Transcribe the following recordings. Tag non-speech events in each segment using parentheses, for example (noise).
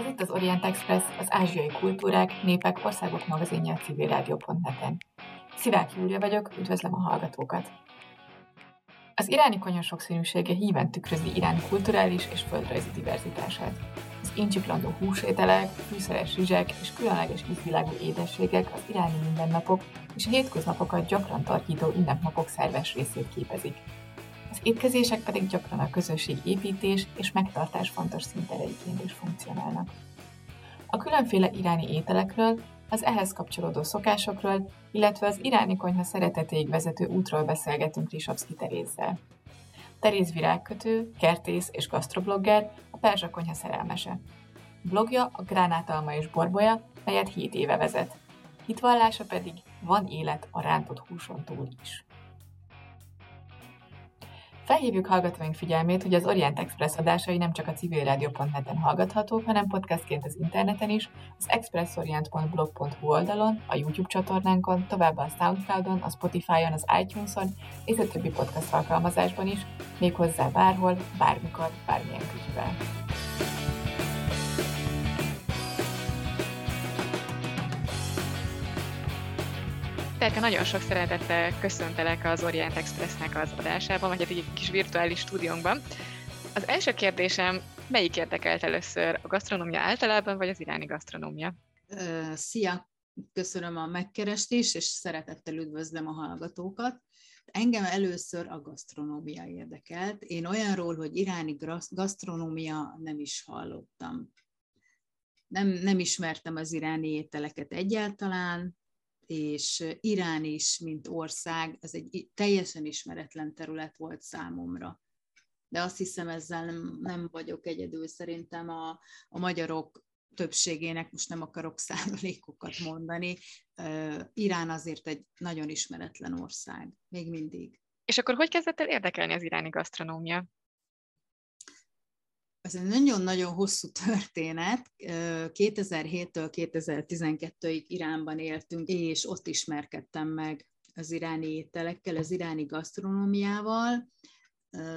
Ez itt az Orient Express, az ázsiai kultúrák, népek, országok magazinja a civilrádió.net-en. Szivák Júlia vagyok, üdvözlöm a hallgatókat! Az iráni konyha sokszínűsége híven tükrözi Irán kulturális és földrajzi diverzitását. Az incsiklandó húsételek, fűszeres rizsek és különleges ízvilágú édességek az iráni mindennapok és a hétköznapokat gyakran tartító ünnepnapok szerves részét képezik. Étkezések pedig gyakran a közösség építés és megtartás fontos szintereiként is funkcionálnak. A különféle iráni ételekről, az ehhez kapcsolódó szokásokról, illetve az iráni konyha szeretetéig vezető útról beszélgetünk Risabszki Terézzel. Teréz virágkötő, kertész és gasztroblogger, a Perzsa konyha szerelmese. Blogja a Gránátalma és Borbolya, melyet 7 éve vezet. Hitvallása pedig van élet a rántott húson túl is. Felhívjuk hallgatóink figyelmét, hogy az Orient Express adásai nem csak a civilradio.net-en hallgathatók, hanem podcastként az interneten is, az expressorient.blog.hu oldalon, a YouTube csatornánkon, továbbá a Soundcloudon, a Spotify-on, az iTunes-on és a többi podcast alkalmazásban is, méghozzá bárhol, bármikor, bármilyen kütyüvel. Terke, nagyon sok szeretettel köszöntelek az Orient Expressnek az adásában, vagy hát egy kis virtuális stúdiónkban. Az első kérdésem, melyik érdekelt először, a gasztronómia általában, vagy az iráni gasztronómia? Szia! Köszönöm a megkerestést, és szeretettel üdvözlöm a hallgatókat. Engem először a gasztronómia érdekelt. Én olyanról, hogy iráni gasztronómia nem is hallottam. Nem, nem ismertem az iráni ételeket egyáltalán, és Irán is, mint ország, ez egy teljesen ismeretlen terület volt számomra. De azt hiszem, ezzel nem, nem vagyok egyedül. Szerintem a, a magyarok többségének, most nem akarok (laughs) százalékokat mondani, Irán azért egy nagyon ismeretlen ország, még mindig. És akkor hogy kezdett el érdekelni az iráni gasztronómia? Ez egy nagyon-nagyon hosszú történet. 2007-től 2012-ig Iránban éltünk, és ott ismerkedtem meg az iráni ételekkel, az iráni gasztronómiával,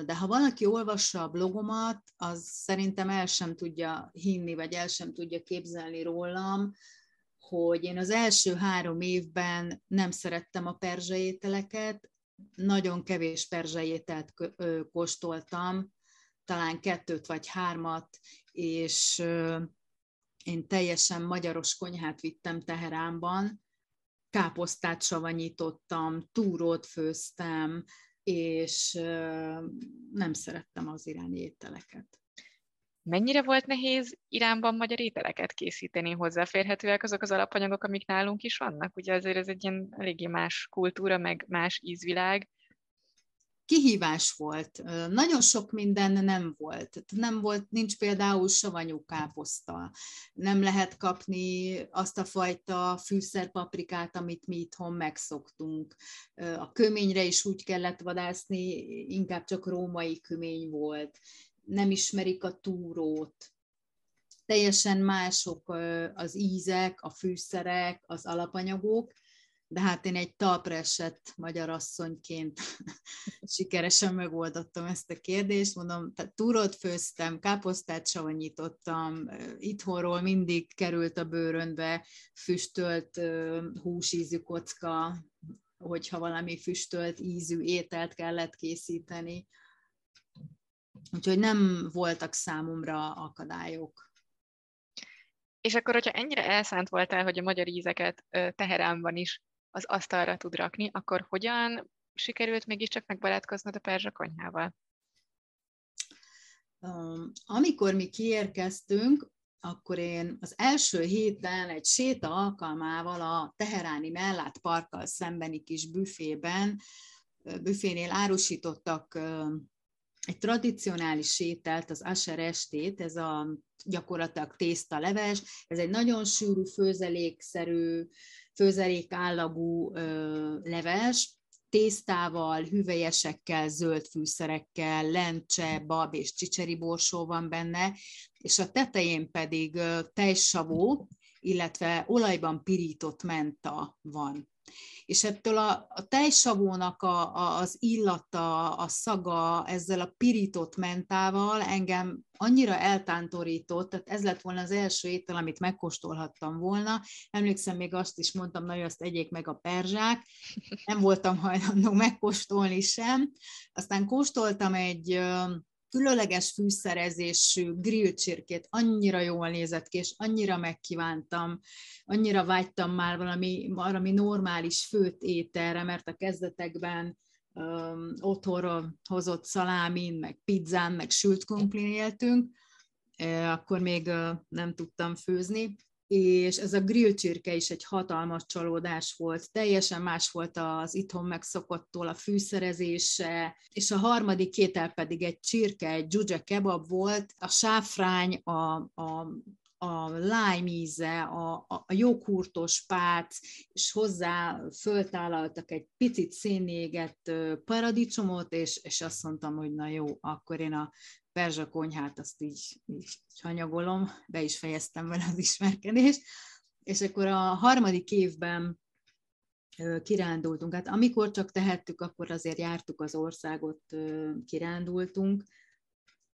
de ha valaki olvassa a blogomat, az szerintem el sem tudja hinni, vagy el sem tudja képzelni rólam, hogy én az első három évben nem szerettem a perzsa ételeket, nagyon kevés perzsa ételt kóstoltam, talán kettőt vagy hármat, és én teljesen magyaros konyhát vittem Teheránban, káposztát savanyítottam, túrót főztem, és nem szerettem az iráni ételeket. Mennyire volt nehéz Iránban magyar ételeket készíteni? Hozzáférhetőek azok az alapanyagok, amik nálunk is vannak? Ugye azért ez egy ilyen eléggé más kultúra, meg más ízvilág kihívás volt. Nagyon sok minden nem volt. Nem volt, nincs például savanyú káposzta. Nem lehet kapni azt a fajta fűszerpaprikát, amit mi itthon megszoktunk. A köményre is úgy kellett vadászni, inkább csak római kömény volt. Nem ismerik a túrót. Teljesen mások az ízek, a fűszerek, az alapanyagok, de hát én egy talpra esett magyar asszonyként (laughs) sikeresen megoldottam ezt a kérdést. Mondom, tehát túrót főztem, káposztát savanyítottam, itthonról mindig került a bőrönbe füstölt húsízű kocka, hogyha valami füstölt ízű ételt kellett készíteni. Úgyhogy nem voltak számomra akadályok. És akkor, hogyha ennyire elszánt voltál, hogy a magyar ízeket Teheránban is az asztalra tud rakni, akkor hogyan sikerült mégiscsak megbarátkoznod a perzsa konyhával? Amikor mi kiérkeztünk, akkor én az első héten egy séta alkalmával a Teheráni Mellát parkkal szembeni kis büfében, büfénél árusítottak egy tradicionális sételt, az asher estét, ez a gyakorlatilag tészta leves, ez egy nagyon sűrű, főzelékszerű, főzelék állagú leves, tésztával, hüvelyesekkel, zöld fűszerekkel, lencse, bab és csicseri borsó van benne, és a tetején pedig tejsavó, illetve olajban pirított menta van. És ettől a, a tejsavónak a, a, az illata, a szaga ezzel a pirított mentával engem annyira eltántorított, tehát ez lett volna az első étel, amit megkóstolhattam volna. Emlékszem, még azt is mondtam, na, hogy azt egyék meg a perzsák. Nem voltam hajlandó megkóstolni sem. Aztán kóstoltam egy különleges fűszerezésű grill csirkét, annyira jól nézett ki, és annyira megkívántam, annyira vágytam már valami, valami normális főt ételre, mert a kezdetekben um, otthonra hozott szalámin, meg pizzán, meg sült kumplin éltünk, akkor még nem tudtam főzni, és ez a grill csirke is egy hatalmas csalódás volt, teljesen más volt az itthon megszokottól a fűszerezése, és a harmadik étel pedig egy csirke, egy dzsuzsa kebab volt, a sáfrány, a, a a lime íze, a, a, a jókurtos pác, és hozzá föltállaltak egy picit szénégett paradicsomot, és, és azt mondtam, hogy na jó, akkor én a perzsa konyhát azt így, így hanyagolom, be is fejeztem vele az ismerkedést, és akkor a harmadik évben kirándultunk. Hát amikor csak tehettük, akkor azért jártuk az országot, kirándultunk,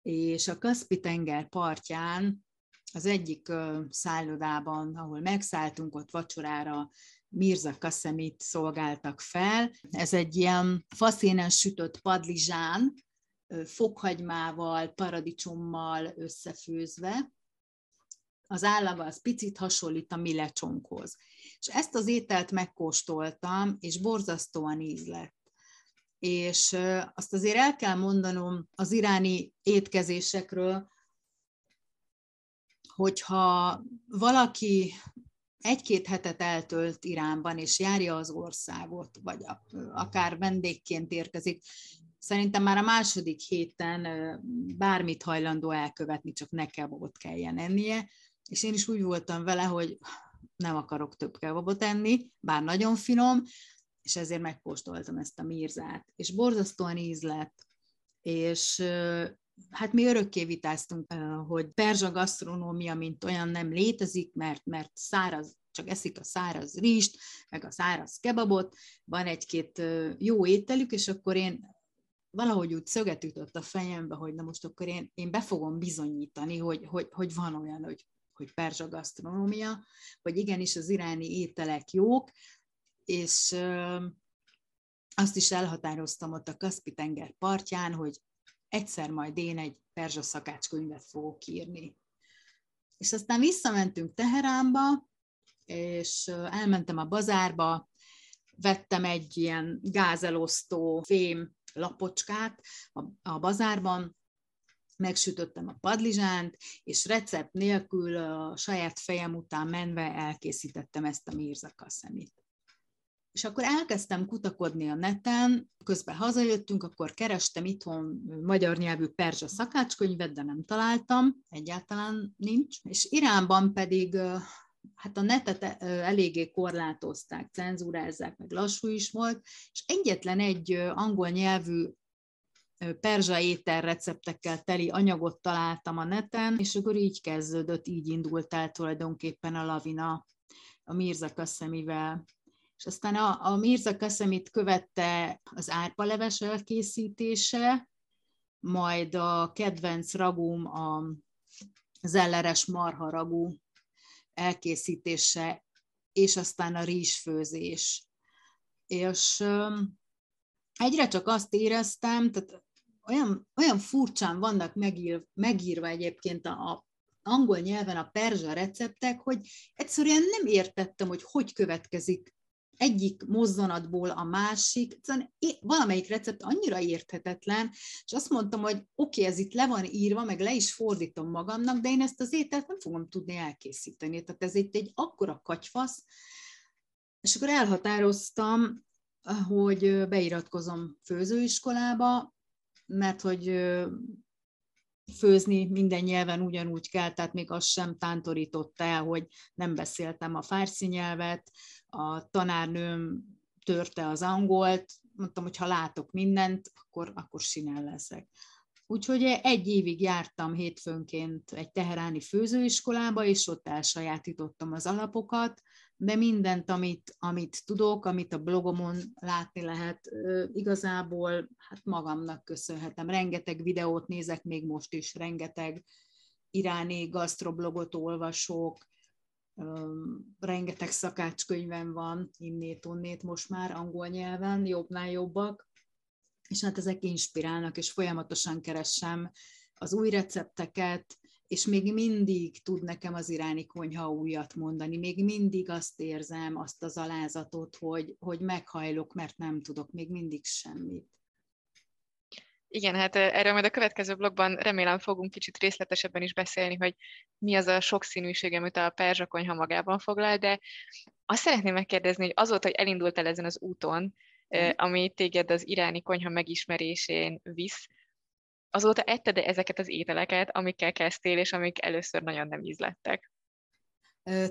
és a Kaspi-tenger partján az egyik szállodában, ahol megszálltunk, ott vacsorára Mirza Kaszemit szolgáltak fel. Ez egy ilyen faszénen sütött padlizsán, fokhagymával, paradicsommal összefőzve. Az állaga az picit hasonlít a mi lecsonkhoz. És ezt az ételt megkóstoltam, és borzasztóan íz lett. És azt azért el kell mondanom az iráni étkezésekről, hogyha valaki egy-két hetet eltölt Iránban, és járja az országot, vagy akár vendégként érkezik, szerintem már a második héten bármit hajlandó elkövetni, csak ne kebabot kelljen ennie, és én is úgy voltam vele, hogy nem akarok több kebabot enni, bár nagyon finom, és ezért megkóstoltam ezt a mírzát, és borzasztóan íz lett, és hát mi örökké vitáztunk, hogy perzsa gasztronómia, mint olyan nem létezik, mert, mert száraz, csak eszik a száraz rizst, meg a száraz kebabot, van egy-két jó ételük, és akkor én valahogy úgy szöget ütött a fejembe, hogy na most akkor én, én be fogom bizonyítani, hogy, hogy, hogy van olyan, hogy, hogy perzsa gasztronómia, hogy igenis az iráni ételek jók, és azt is elhatároztam ott a Kaspi-tenger partján, hogy egyszer majd én egy perzsa szakácskönyvet fogok írni. És aztán visszamentünk Teheránba, és elmentem a bazárba, vettem egy ilyen gázelosztó fém lapocskát a, a bazárban, megsütöttem a padlizsánt, és recept nélkül a saját fejem után menve elkészítettem ezt a Mirza Kasemit. És akkor elkezdtem kutakodni a neten, közben hazajöttünk, akkor kerestem itthon magyar nyelvű perzsa szakácskönyvet, de nem találtam, egyáltalán nincs. És Iránban pedig hát a netet eléggé korlátozták, cenzúrázzák, meg lassú is volt, és egyetlen egy angol nyelvű perzsa étel receptekkel teli anyagot találtam a neten, és akkor így kezdődött, így indult el tulajdonképpen a lavina a Mirza Kassemivel. És aztán a, a Mirza Kassemit követte az árpaleves elkészítése, majd a kedvenc ragum a zelleres marha ragú elkészítése, és aztán a rizsfőzés. És egyre csak azt éreztem, tehát olyan, olyan furcsán vannak megír, megírva egyébként a, a angol nyelven a perzsa receptek, hogy egyszerűen nem értettem, hogy hogy következik egyik mozzanatból a másik, egyszerűen valamelyik recept annyira érthetetlen, és azt mondtam, hogy oké, okay, ez itt le van írva, meg le is fordítom magamnak, de én ezt az ételt nem fogom tudni elkészíteni. Tehát ez itt egy akkora katyfasz, és akkor elhatároztam, hogy beiratkozom főzőiskolába, mert hogy főzni minden nyelven ugyanúgy kell, tehát még az sem tántorította el, hogy nem beszéltem a fárszi nyelvet, a tanárnőm törte az angolt, mondtam, hogy ha látok mindent, akkor, akkor sinel leszek. Úgyhogy egy évig jártam hétfőnként egy teheráni főzőiskolába, és ott elsajátítottam az alapokat, de mindent, amit, amit tudok, amit a blogomon látni lehet, igazából hát magamnak köszönhetem. Rengeteg videót nézek még most is, rengeteg iráni gasztroblogot olvasok, rengeteg szakácskönyvem van, innét, onnét most már angol nyelven, jobbnál jobbak, és hát ezek inspirálnak, és folyamatosan keresem az új recepteket, és még mindig tud nekem az iráni konyha újat mondani, még mindig azt érzem, azt az alázatot, hogy, hogy meghajlok, mert nem tudok még mindig semmit. Igen, hát erről majd a következő blogban remélem fogunk kicsit részletesebben is beszélni, hogy mi az a sokszínűség, amit a perzsa konyha magában foglal, de azt szeretném megkérdezni, hogy azóta, hogy elindultál ezen az úton, mm. ami téged az iráni konyha megismerésén visz, azóta etted-e ezeket az ételeket, amikkel kezdtél, és amik először nagyon nem ízlettek?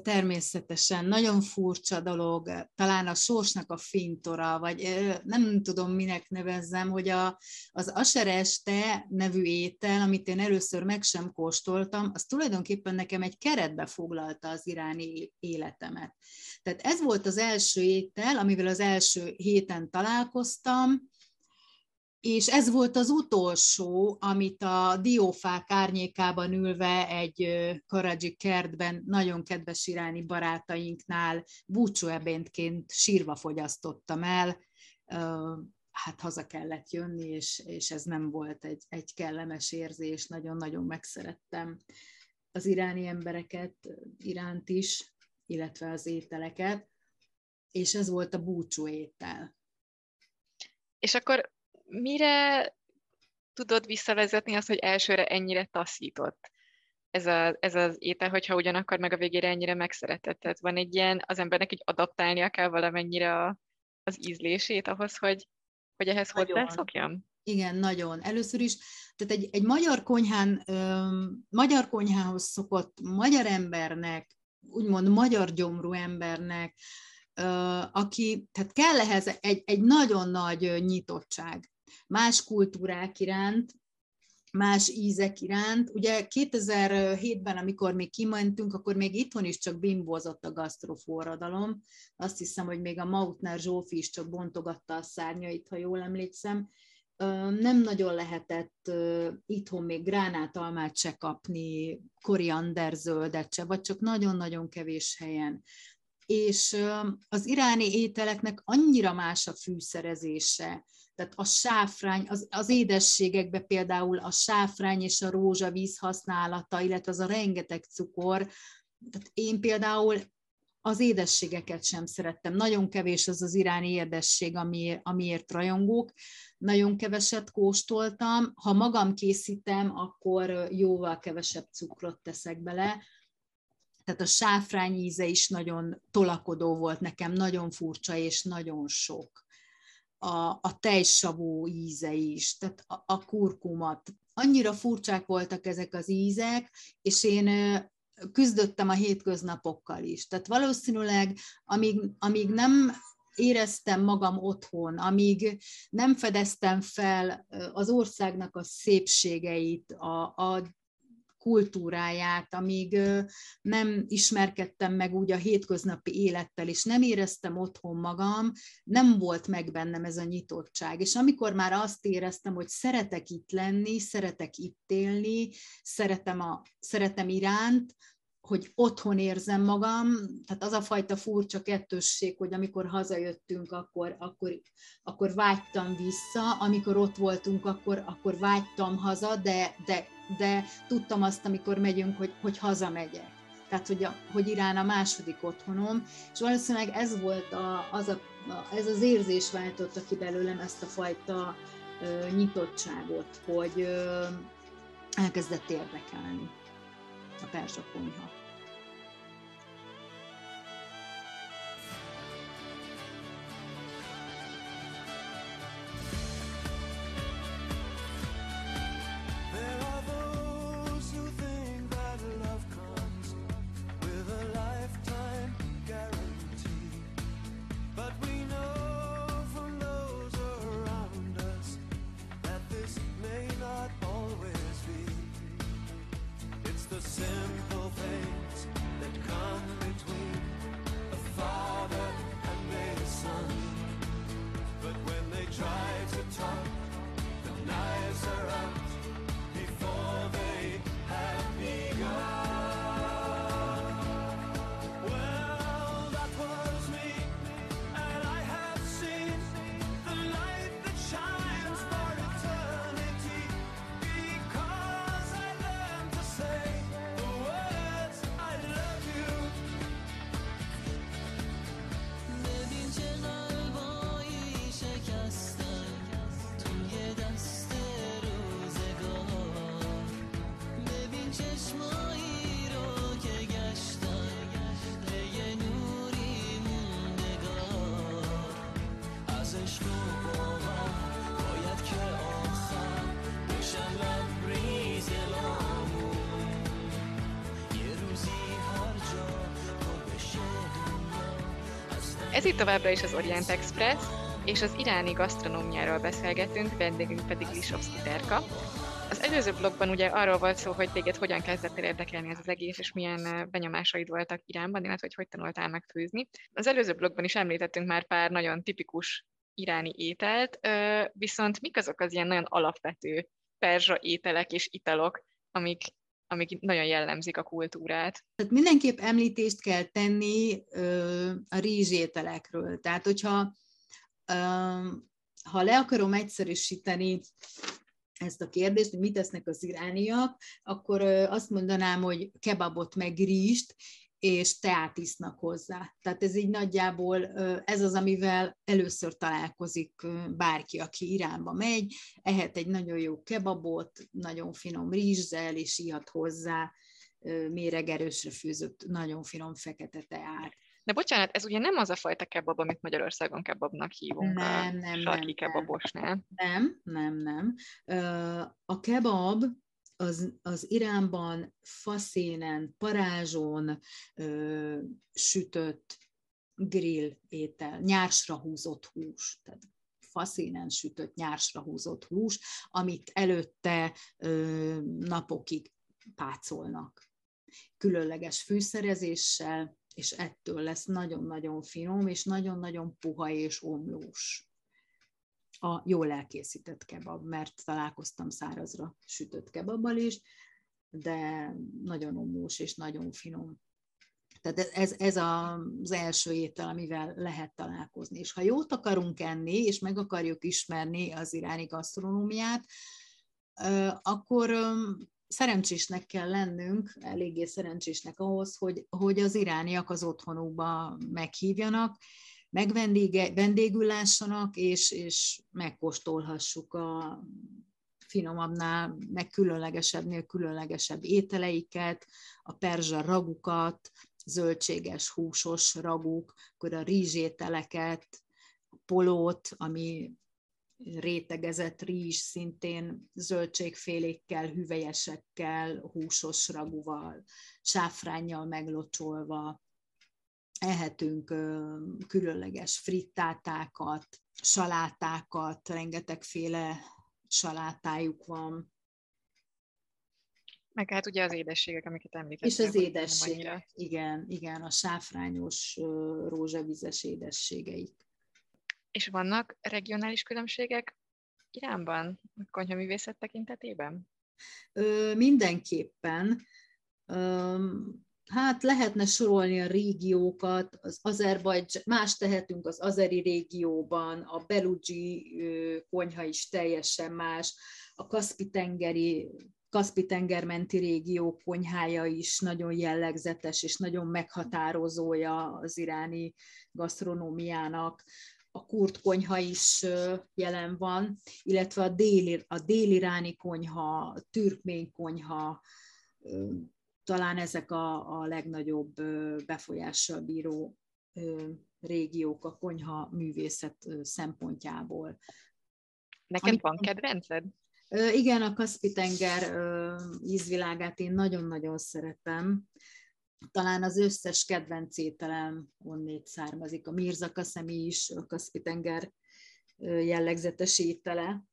Természetesen, nagyon furcsa dolog, talán a sorsnak a fintora, vagy nem tudom minek nevezzem, hogy a, az asereste nevű étel, amit én először meg sem kóstoltam, az tulajdonképpen nekem egy keretbe foglalta az iráni életemet. Tehát ez volt az első étel, amivel az első héten találkoztam, és ez volt az utolsó, amit a diófák árnyékában ülve egy karadzsi kertben nagyon kedves iráni barátainknál búcsúebéntként sírva fogyasztottam el. Hát haza kellett jönni, és, és ez nem volt egy, egy kellemes érzés, nagyon-nagyon megszerettem az iráni embereket iránt is, illetve az ételeket, és ez volt a búcsú étel. És akkor mire tudod visszavezetni azt, hogy elsőre ennyire taszított ez, a, ez az étel, hogyha ugyanakkor meg a végére ennyire megszeretett? Tehát van egy ilyen, az embernek így adaptálnia kell valamennyire a, az ízlését ahhoz, hogy, hogy ehhez hozzászokjam? Igen, nagyon. Először is, tehát egy, egy magyar konyhán, ö, magyar konyhához szokott magyar embernek, úgymond magyar gyomrú embernek, ö, aki, tehát kell ehhez egy, egy nagyon nagy nyitottság más kultúrák iránt, más ízek iránt. Ugye 2007-ben, amikor még kimentünk, akkor még itthon is csak bimbózott a gasztroforradalom. Azt hiszem, hogy még a Mautner Zsófi is csak bontogatta a szárnyait, ha jól emlékszem. Nem nagyon lehetett itthon még gránátalmát se kapni, koriander zöldet se, vagy csak nagyon-nagyon kevés helyen és az iráni ételeknek annyira más a fűszerezése, tehát a sáfrány, az, az édességekben például a sáfrány és a rózsavíz használata, illetve az a rengeteg cukor, tehát én például az édességeket sem szerettem. Nagyon kevés az az iráni édesség, amiért, amiért rajongók. Nagyon keveset kóstoltam. Ha magam készítem, akkor jóval kevesebb cukrot teszek bele. Tehát a sáfrány íze is nagyon tolakodó volt nekem, nagyon furcsa és nagyon sok a, a tejsavú íze is, tehát a, a kurkumat. Annyira furcsák voltak ezek az ízek, és én küzdöttem a hétköznapokkal is. Tehát valószínűleg, amíg, amíg nem éreztem magam otthon, amíg nem fedeztem fel az országnak a szépségeit, a, a kultúráját, amíg nem ismerkedtem meg úgy a hétköznapi élettel, és nem éreztem otthon magam, nem volt meg bennem ez a nyitottság. És amikor már azt éreztem, hogy szeretek itt lenni, szeretek itt élni, szeretem, a, szeretem iránt, hogy otthon érzem magam, tehát az a fajta furcsa kettősség, hogy amikor hazajöttünk, akkor, akkor, akkor vágytam vissza, amikor ott voltunk, akkor, akkor vágytam haza, de, de, de tudtam azt, amikor megyünk, hogy, hogy hazamegyek. Tehát, hogy, a, hogy Irán a második otthonom, és valószínűleg ez volt a, az, a, ez az érzés váltotta ki belőlem ezt a fajta ö, nyitottságot, hogy ö, elkezdett érdekelni a perzsa konyha. Ez itt továbbra is az Orient Express, és az iráni gasztronómiáról beszélgetünk, vendégünk pedig Lisovszki Terka. Az előző blogban ugye arról volt szó, hogy téged hogyan kezdett el érdekelni ez az egész, és milyen benyomásaid voltak Iránban, illetve hogy hogy tanultál meg főzni. Az előző blogban is említettünk már pár nagyon tipikus iráni ételt, viszont mik azok az ilyen nagyon alapvető perzsa ételek és italok, amik, amik nagyon jellemzik a kultúrát. Tehát mindenképp említést kell tenni ö, a rizsételekről. Tehát, hogyha ö, ha le akarom egyszerűsíteni ezt a kérdést, hogy mit tesznek az irániak, akkor azt mondanám, hogy kebabot meg rizst, és teát isznak hozzá. Tehát ez így nagyjából ez az, amivel először találkozik bárki, aki Iránba megy, ehet egy nagyon jó kebabot, nagyon finom rizszel, és ihat hozzá méregerősre fűzött, nagyon finom fekete teát. De bocsánat, ez ugye nem az a fajta kebab, amit Magyarországon kebabnak hívunk nem, nem, nem, kebabosnál. Nem, nem, nem. A kebab az, az Iránban faszénen, parázson ö, sütött grill étel, nyársra húzott hús, tehát faszénen sütött nyársra húzott hús, amit előtte ö, napokig pácolnak. Különleges fűszerezéssel, és ettől lesz nagyon-nagyon finom, és nagyon-nagyon puha és omlós a jól elkészített kebab, mert találkoztam szárazra sütött kebabbal is, de nagyon omós és nagyon finom. Tehát ez, ez az első étel, amivel lehet találkozni. És ha jót akarunk enni, és meg akarjuk ismerni az iráni gasztronómiát, akkor szerencsésnek kell lennünk, eléggé szerencsésnek ahhoz, hogy, hogy az irániak az otthonukba meghívjanak, lássanak, és, és megkóstolhassuk a finomabbnál, meg különlegesebbnél különlegesebb ételeiket, a perzsa ragukat, zöldséges, húsos raguk, akkor a rizsételeket, a polót, ami rétegezett rizs, szintén zöldségfélékkel, hüvelyesekkel, húsos ragúval, sáfrányjal meglocsolva, ehetünk különleges frittátákat, salátákat, rengetegféle salátájuk van. Meg hát ugye az édességek, amiket említettem. És az édesség, igen, igen, a sáfrányos rózsavizes édességeik. És vannak regionális különbségek Iránban, a konyhaművészet tekintetében? Ö, mindenképpen. Ö, hát lehetne sorolni a régiókat, az Azerbajdzs, más tehetünk az azeri régióban, a beludzsi konyha is teljesen más, a Kaszpi-tengeri Kaszpi-tengermenti régió konyhája is nagyon jellegzetes és nagyon meghatározója az iráni gasztronómiának. A kurt konyha is jelen van, illetve a déli, a déliráni konyha, a türkmény konyha, talán ezek a, a legnagyobb befolyással bíró régiók a konyha művészet szempontjából. Neked Amit, van kedvenced? Igen, a Kaszpi-tenger ízvilágát én nagyon-nagyon szeretem. Talán az összes kedvenc ételem onnét származik. A Mirza Kaszemi is a Kaszpi-tenger jellegzetes étele.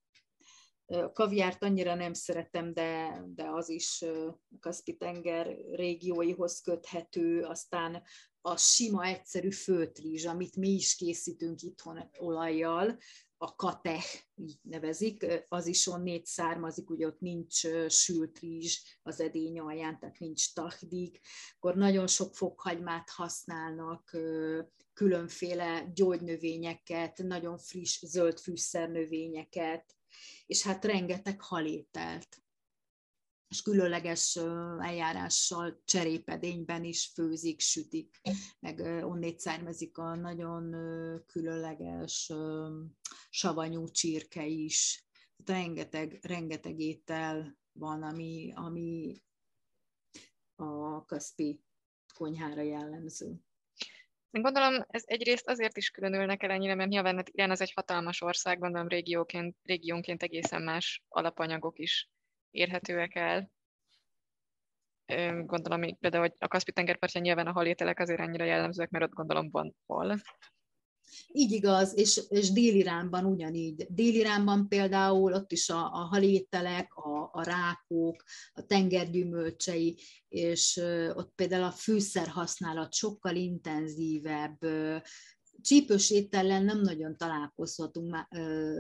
A kaviárt annyira nem szeretem, de, de az is a Kaspi-tenger régióihoz köthető, aztán a sima, egyszerű főtrizs, amit mi is készítünk itthon olajjal, a kateh, így nevezik, az is onnét származik, ugye ott nincs sült rizs az edény alján, tehát nincs tahdik, akkor nagyon sok fokhagymát használnak, különféle gyógynövényeket, nagyon friss zöld fűszernövényeket, és hát rengeteg halételt és különleges eljárással cserépedényben is főzik, sütik, meg onnét származik a nagyon különleges savanyú csirke is. Tehát rengeteg, rengeteg étel van, ami, ami a Kaspi konyhára jellemző. Gondolom, ez egyrészt azért is különülnek el ennyire, mert nyilván hát Irán az egy hatalmas ország, gondolom régióként, régiónként egészen más alapanyagok is érhetőek el. Gondolom, például hogy a Kaspi tengerpartján nyilván a halételek azért annyira jellemzőek, mert ott gondolom van hol. Így igaz, és, és Dél-Iránban ugyanígy. Dél-Iránban például ott is a, a halételek, a, a rákok, a tengergyümölcsei, és ott például a fűszer használat sokkal intenzívebb, csípős étellel nem nagyon találkozhatunk,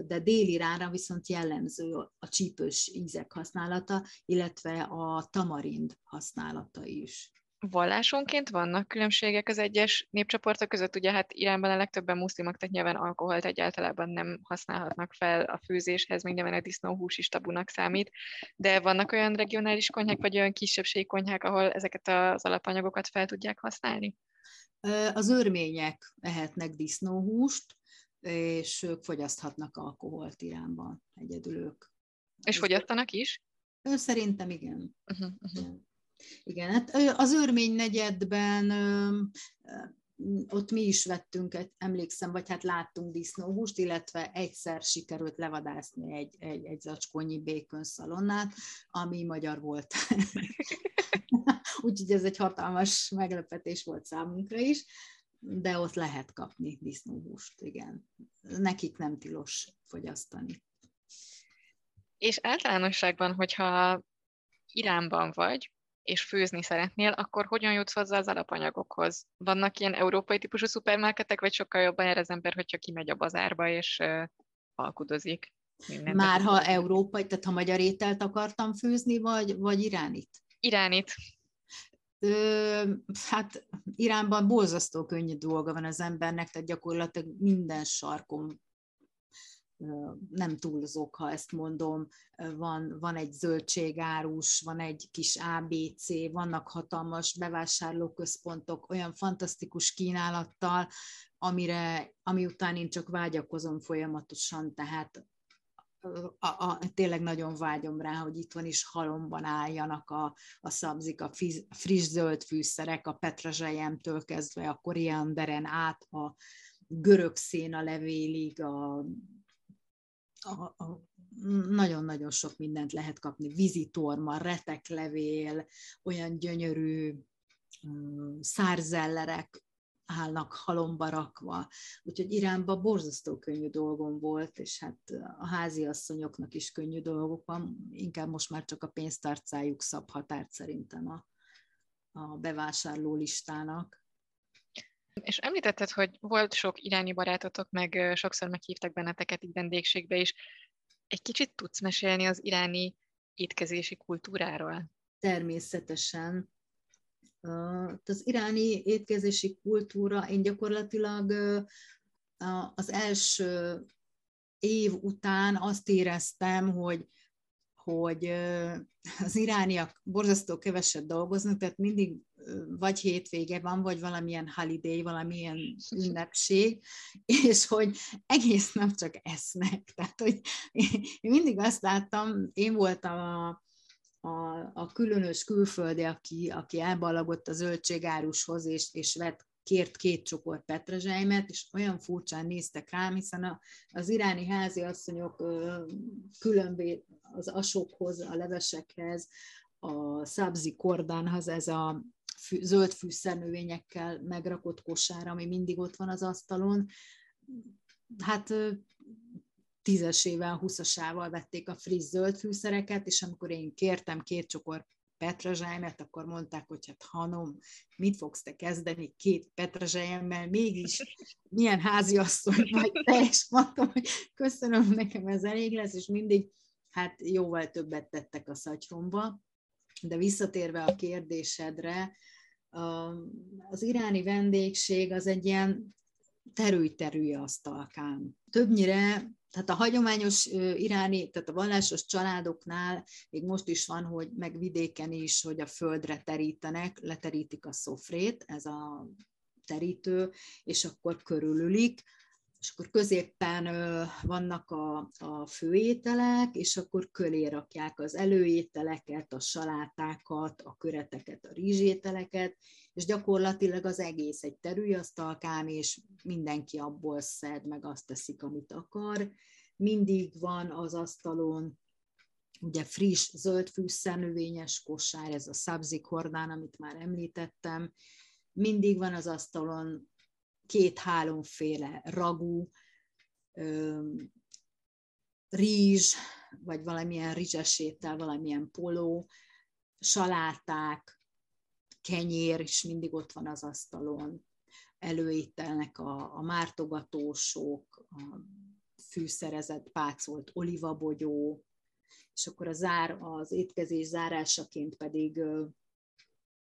de déli rára viszont jellemző a csípős ízek használata, illetve a tamarind használata is. Vallásonként vannak különbségek az egyes népcsoportok között, ugye hát Iránban a legtöbben muszlimok, tehát nyilván alkoholt egyáltalán nem használhatnak fel a főzéshez, még nyilván a disznóhús is tabunak számít, de vannak olyan regionális konyhák, vagy olyan kisebbségi konyhák, ahol ezeket az alapanyagokat fel tudják használni? Az örmények ehetnek disznóhúst, és ők fogyaszthatnak alkoholt Iránban, egyedül ők. És fogyasztanak is? Ő szerintem igen. Uh-huh, uh-huh. Igen, hát az örmény negyedben ott mi is vettünk, emlékszem, vagy hát láttunk disznóhúst, illetve egyszer sikerült levadászni egy, egy, egy zacskónyi békön szalonnát, ami magyar volt. (laughs) Úgyhogy ez egy hatalmas meglepetés volt számunkra is, de ott lehet kapni disznóhúst, igen. Nekik nem tilos fogyasztani. És általánosságban, hogyha Iránban vagy, és főzni szeretnél, akkor hogyan jutsz hozzá az alapanyagokhoz? Vannak ilyen európai típusú szupermarketek, vagy sokkal jobban jár az ember, hogyha kimegy a bazárba, és uh, alkudozik? Már ha európai, tehát ha magyar ételt akartam főzni, vagy, vagy iránit? Iránit. Ö, hát Iránban borzasztó könnyű dolga van az embernek, tehát gyakorlatilag minden sarkon nem túlzok, ha ezt mondom, van, van egy zöldségárus, van egy kis ABC, vannak hatalmas bevásárlóközpontok, olyan fantasztikus kínálattal, amire, ami után én csak vágyakozom folyamatosan, tehát a, a, tényleg nagyon vágyom rá, hogy itt van is halomban álljanak a, a szabzik, a fiz, friss zöld fűszerek, a petrezselyemtől kezdve a korianderen át, a görög széna levélig, a a, a, nagyon-nagyon sok mindent lehet kapni, vízitorma, reteklevél, olyan gyönyörű um, szárzellerek állnak halomba rakva. Úgyhogy Iránban borzasztó könnyű dolgom volt, és hát a háziasszonyoknak is könnyű dolgok van, inkább most már csak a pénztárcájuk szab határt szerintem a, a bevásárló listának. És említetted, hogy volt sok irányi barátotok, meg sokszor meghívtak benneteket így vendégségbe is. Egy kicsit tudsz mesélni az iráni étkezési kultúráról? Természetesen. Az iráni étkezési kultúra, én gyakorlatilag az első év után azt éreztem, hogy hogy az irániak borzasztó keveset dolgoznak, tehát mindig vagy hétvége van, vagy valamilyen holiday, valamilyen ünnepség, és hogy egész nap csak esznek. Tehát, hogy én mindig azt láttam, én voltam a, a, a különös külföldi, aki, aki elballagott a zöldségárushoz, és, és vett kért két csokor petrezselymet, és olyan furcsán néztek rám, hiszen a, az iráni háziasszonyok különbé az asokhoz, a levesekhez, a szabzi kordánhoz, ez a fű, zöld fűszernövényekkel megrakott kosár, ami mindig ott van az asztalon, hát tízesével, huszasával vették a friss zöld fűszereket, és amikor én kértem két csokor petrezselymet, akkor mondták, hogy hát hanom, mit fogsz te kezdeni két petrezselyemmel, mégis milyen háziasszony vagy te, és mondtam, hogy köszönöm, nekem ez elég lesz, és mindig hát jóval többet tettek a szatyromba. De visszatérve a kérdésedre, az iráni vendégség az egy ilyen terülj-terülj asztalkán. Többnyire tehát a hagyományos iráni, tehát a vallásos családoknál még most is van, hogy meg vidéken is, hogy a földre terítenek, leterítik a szofrét, ez a terítő, és akkor körülülik, és akkor középen vannak a, a főételek, és akkor köré rakják az előételeket, a salátákat, a köreteket, a rizsételeket, és gyakorlatilag az egész egy terülyasztalkán, és mindenki abból szed, meg azt teszik, amit akar. Mindig van az asztalon ugye friss zöld fűszernövényes kosár, ez a szabzi kordán, amit már említettem, mindig van az asztalon két-háromféle ragú, rizs, vagy valamilyen rizses étel, valamilyen poló, saláták, kenyér is mindig ott van az asztalon, előételnek a, a mártogatósok, a fűszerezett, pácolt olivabogyó, és akkor a zár, az étkezés zárásaként pedig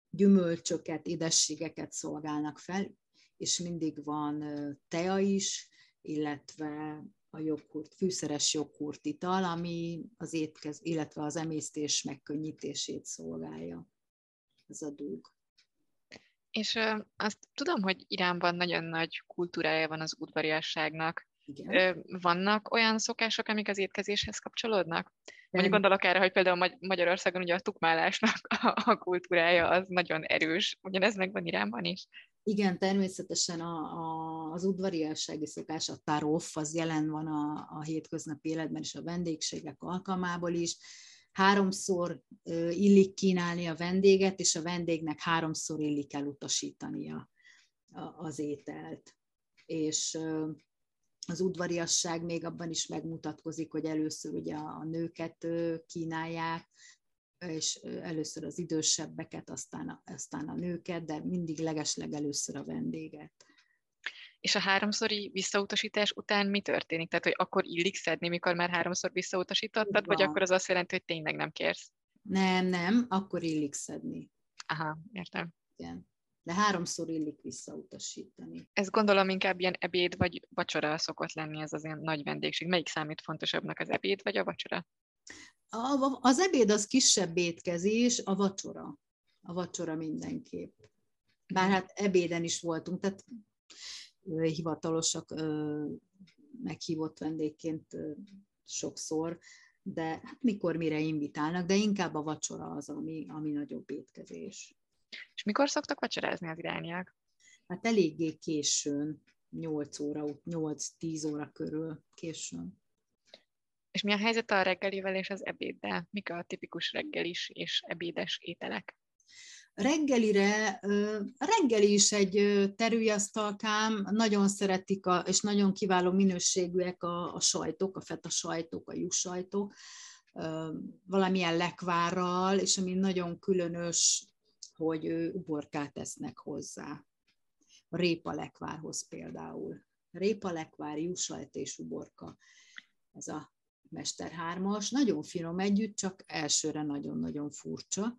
gyümölcsöket, édességeket szolgálnak fel, és mindig van tea is, illetve a joghurt, fűszeres joghurt ital, ami az étkez, illetve az emésztés megkönnyítését szolgálja. Ez a dúg. És ö, azt tudom, hogy Iránban nagyon nagy kultúrája van az udvariasságnak. Igen. Vannak olyan szokások, amik az étkezéshez kapcsolódnak? Mondjuk gondolok erre, hogy például Magyarországon ugye a tukmálásnak a, a kultúrája az nagyon erős. Ugyanez megvan Iránban is? Igen, természetesen a, a, az udvariassági szokás, a tarof, az jelen van a, a hétköznapi életben és a vendégségek alkalmából is. Háromszor illik kínálni a vendéget, és a vendégnek háromszor illik elutasítania az ételt. És az udvariasság még abban is megmutatkozik, hogy először ugye a nőket kínálják, és először az idősebbeket, aztán a, aztán a nőket, de mindig legesleg először a vendéget. És a háromszori visszautasítás után mi történik? Tehát, hogy akkor illik szedni, mikor már háromszor visszautasítottad, vagy akkor az azt jelenti, hogy tényleg nem kérsz? Nem, nem, akkor illik szedni. Aha, értem. Igen. De háromszor illik visszautasítani. Ez gondolom inkább ilyen ebéd vagy vacsora szokott lenni ez az ilyen nagy vendégség. Melyik számít fontosabbnak, az ebéd vagy a vacsora? Az ebéd az kisebb étkezés, a vacsora. A vacsora mindenképp. Bár hát ebéden is voltunk, tehát hivatalosak meghívott vendégként sokszor, de hát mikor mire invitálnak, de inkább a vacsora az, ami, ami nagyobb étkezés. És mikor szoktak vacsorázni az irányák? Hát eléggé későn, 8 óra, 8-10 óra körül későn. És mi a helyzet a reggelivel és az ebéddel? Mik a tipikus reggelis és ebédes ételek? Reggelire, a reggeli is egy terülyasztalkám, nagyon szeretik, a, és nagyon kiváló minőségűek a, a sajtok, a feta sajtok, a jussajtok, valamilyen lekvárral, és ami nagyon különös, hogy uborkát tesznek hozzá. A répa lekvárhoz például. Répa lekvár, jussajt és uborka. Ez a Mester hármas, nagyon finom együtt, csak elsőre nagyon-nagyon furcsa.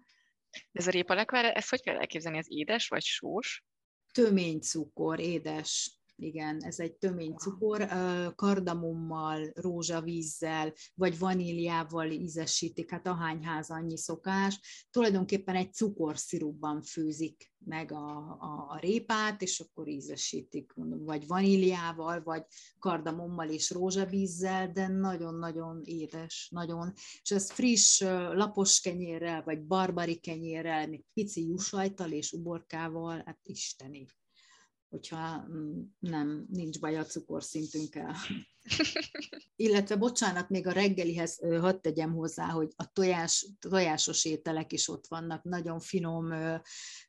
Ez a répalekvár, ezt hogy kell elképzelni, ez édes vagy sós? Tömény cukor, édes igen, ez egy tömény cukor, kardamommal, rózsavízzel, vagy vaníliával ízesítik, hát ahány ház annyi szokás. Tulajdonképpen egy cukorszirupban főzik meg a, a, a répát, és akkor ízesítik, mondom, vagy vaníliával, vagy kardamommal és rózsavízzel, de nagyon-nagyon édes, nagyon. És ez friss, lapos kenyérrel, vagy barbari kenyérrel, még pici jussajtal és uborkával, hát isteni hogyha mm, nem, nincs baj a cukorszintünkkel. (laughs) Illetve, bocsánat, még a reggelihez hadd tegyem hozzá, hogy a tojás, tojásos ételek is ott vannak, nagyon finom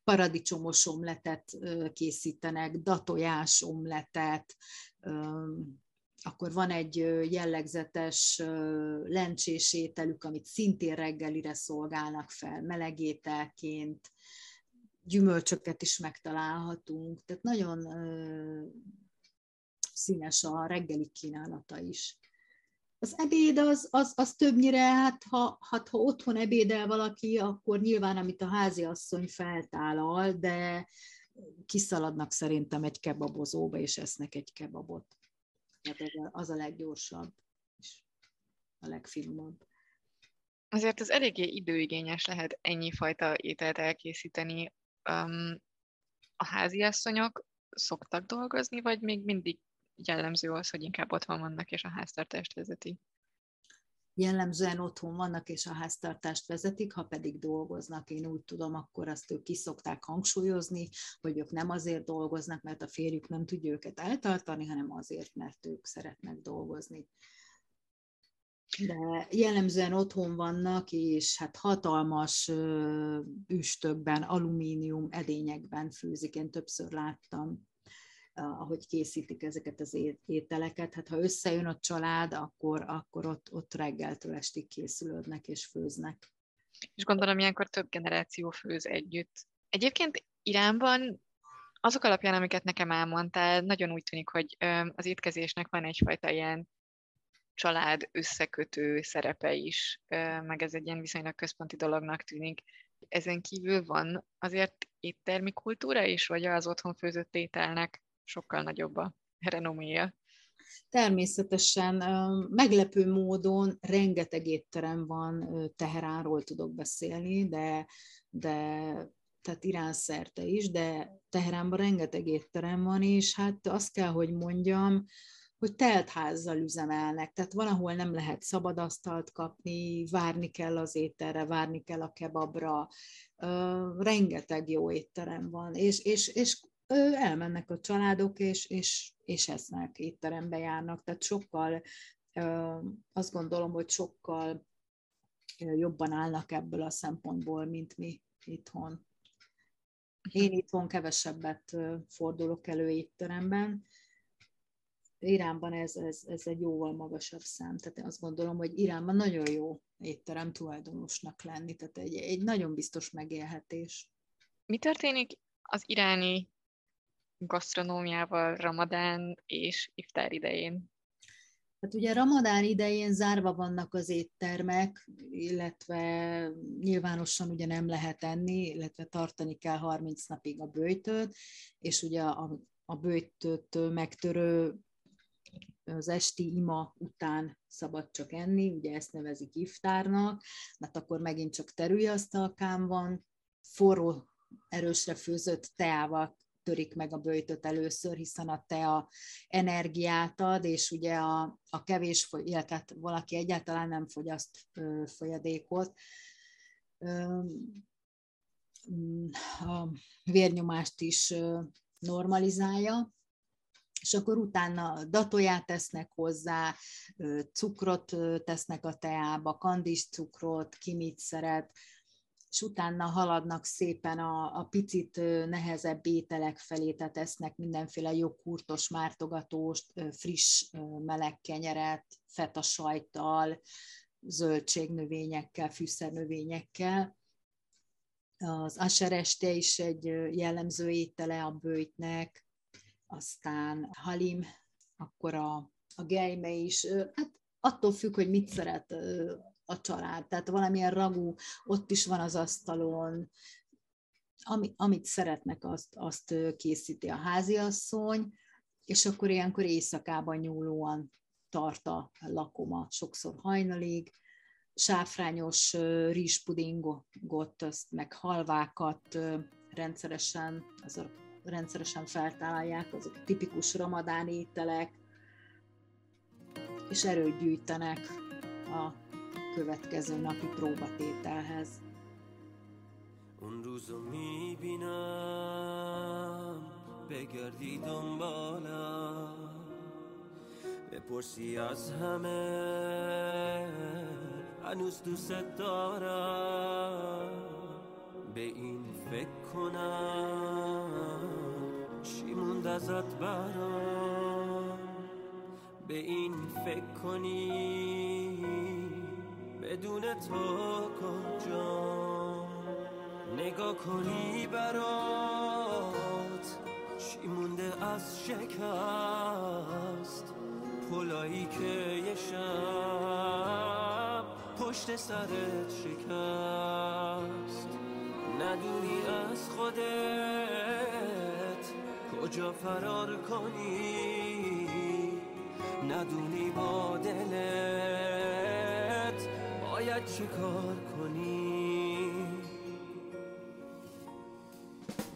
paradicsomos omletet készítenek, datojás omletet, akkor van egy jellegzetes lencsés ételük, amit szintén reggelire szolgálnak fel, melegételként, gyümölcsöket is megtalálhatunk, tehát nagyon színes a reggeli kínálata is. Az ebéd az, az, az többnyire, hát ha, hát ha otthon ebédel valaki, akkor nyilván, amit a háziasszony feltálal, de kiszaladnak szerintem egy kebabozóba, és esznek egy kebabot. Tehát az a, az a leggyorsabb, és a legfinomabb. Azért ez eléggé időigényes lehet ennyi fajta ételt elkészíteni um, a háziasszonyok szoktak dolgozni, vagy még mindig jellemző az, hogy inkább otthon vannak és a háztartást vezeti? Jellemzően otthon vannak és a háztartást vezetik, ha pedig dolgoznak, én úgy tudom, akkor azt ők kiszokták hangsúlyozni, hogy ők nem azért dolgoznak, mert a férjük nem tudja őket eltartani, hanem azért, mert ők szeretnek dolgozni de jellemzően otthon vannak, és hát hatalmas üstökben, alumínium edényekben főzik, én többször láttam. ahogy készítik ezeket az ételeket. Hát ha összejön a család, akkor, akkor ott, ott reggeltől estig készülődnek és főznek. És gondolom, ilyenkor több generáció főz együtt. Egyébként Iránban azok alapján, amiket nekem elmondtál, nagyon úgy tűnik, hogy az étkezésnek van egyfajta ilyen család összekötő szerepe is, meg ez egy ilyen viszonylag központi dolognak tűnik. Ezen kívül van azért éttermi kultúra is, vagy az otthon főzött ételnek sokkal nagyobb a renoméja? Természetesen meglepő módon rengeteg étterem van, Teheránról tudok beszélni, de, de tehát Irán szerte is, de Teheránban rengeteg étterem van, és hát azt kell, hogy mondjam, hogy teltházzal üzemelnek, tehát valahol nem lehet szabad asztalt kapni, várni kell az ételre, várni kell a kebabra, rengeteg jó étterem van, és, és, és elmennek a családok, és, és, és esznek, étterembe járnak, tehát sokkal, azt gondolom, hogy sokkal jobban állnak ebből a szempontból, mint mi itthon. Én itthon kevesebbet fordulok elő étteremben, Iránban ez, ez, ez egy jóval magasabb szám. Tehát én azt gondolom, hogy Iránban nagyon jó étterem tulajdonosnak lenni, tehát egy, egy nagyon biztos megélhetés. Mi történik az iráni gasztronómiával Ramadán és iftár idején? Hát ugye Ramadán idején zárva vannak az éttermek, illetve nyilvánosan ugye nem lehet enni, illetve tartani kell 30 napig a bőjtöt, és ugye a, a bőjtöt megtörő az esti ima után szabad csak enni, ugye ezt nevezik iftárnak, mert akkor megint csak terülyasztalkám van, forró, erősre főzött teával törik meg a bőjtöt először, hiszen a tea energiát ad, és ugye a, a kevés, illetve hát valaki egyáltalán nem fogyaszt folyadékot, ö, a vérnyomást is normalizálja, és akkor utána datóját tesznek hozzá, cukrot tesznek a teába, kandis cukrot, ki mit szeret, és utána haladnak szépen a, a picit nehezebb ételek felé, tehát esznek mindenféle joghurtos mártogatóst, friss meleg kenyeret, feta sajttal, zöldségnövényekkel, fűszernövényekkel. Az asereste is egy jellemző étele a bőjtnek, aztán halim, akkor a, a gejme is, hát attól függ, hogy mit szeret a család, tehát valamilyen ragú ott is van az asztalon, ami, amit szeretnek, azt, azt készíti a háziasszony, és akkor ilyenkor éjszakában nyúlóan tart a lakoma, sokszor hajnalig, sáfrányos rizspudingot, meg halvákat rendszeresen, az a rendszeresen feltalálják, azok tipikus ramadán ételek, és erőt gyűjtenek a következő napi próbatételhez. اون روزو میبینم بگردی دنبالم بپرسی از همه هنوز دوست دارم به این فکر کنم چی موند ازت برام. به این فکر کنی بدون تو کجا. نگاه کنی برات چی مونده از شکست؟ پلایی که یه شب پشت سرت شکست. ندونی از خودت کجا فرار کنی ندونی با دلت باید چه کار کنی.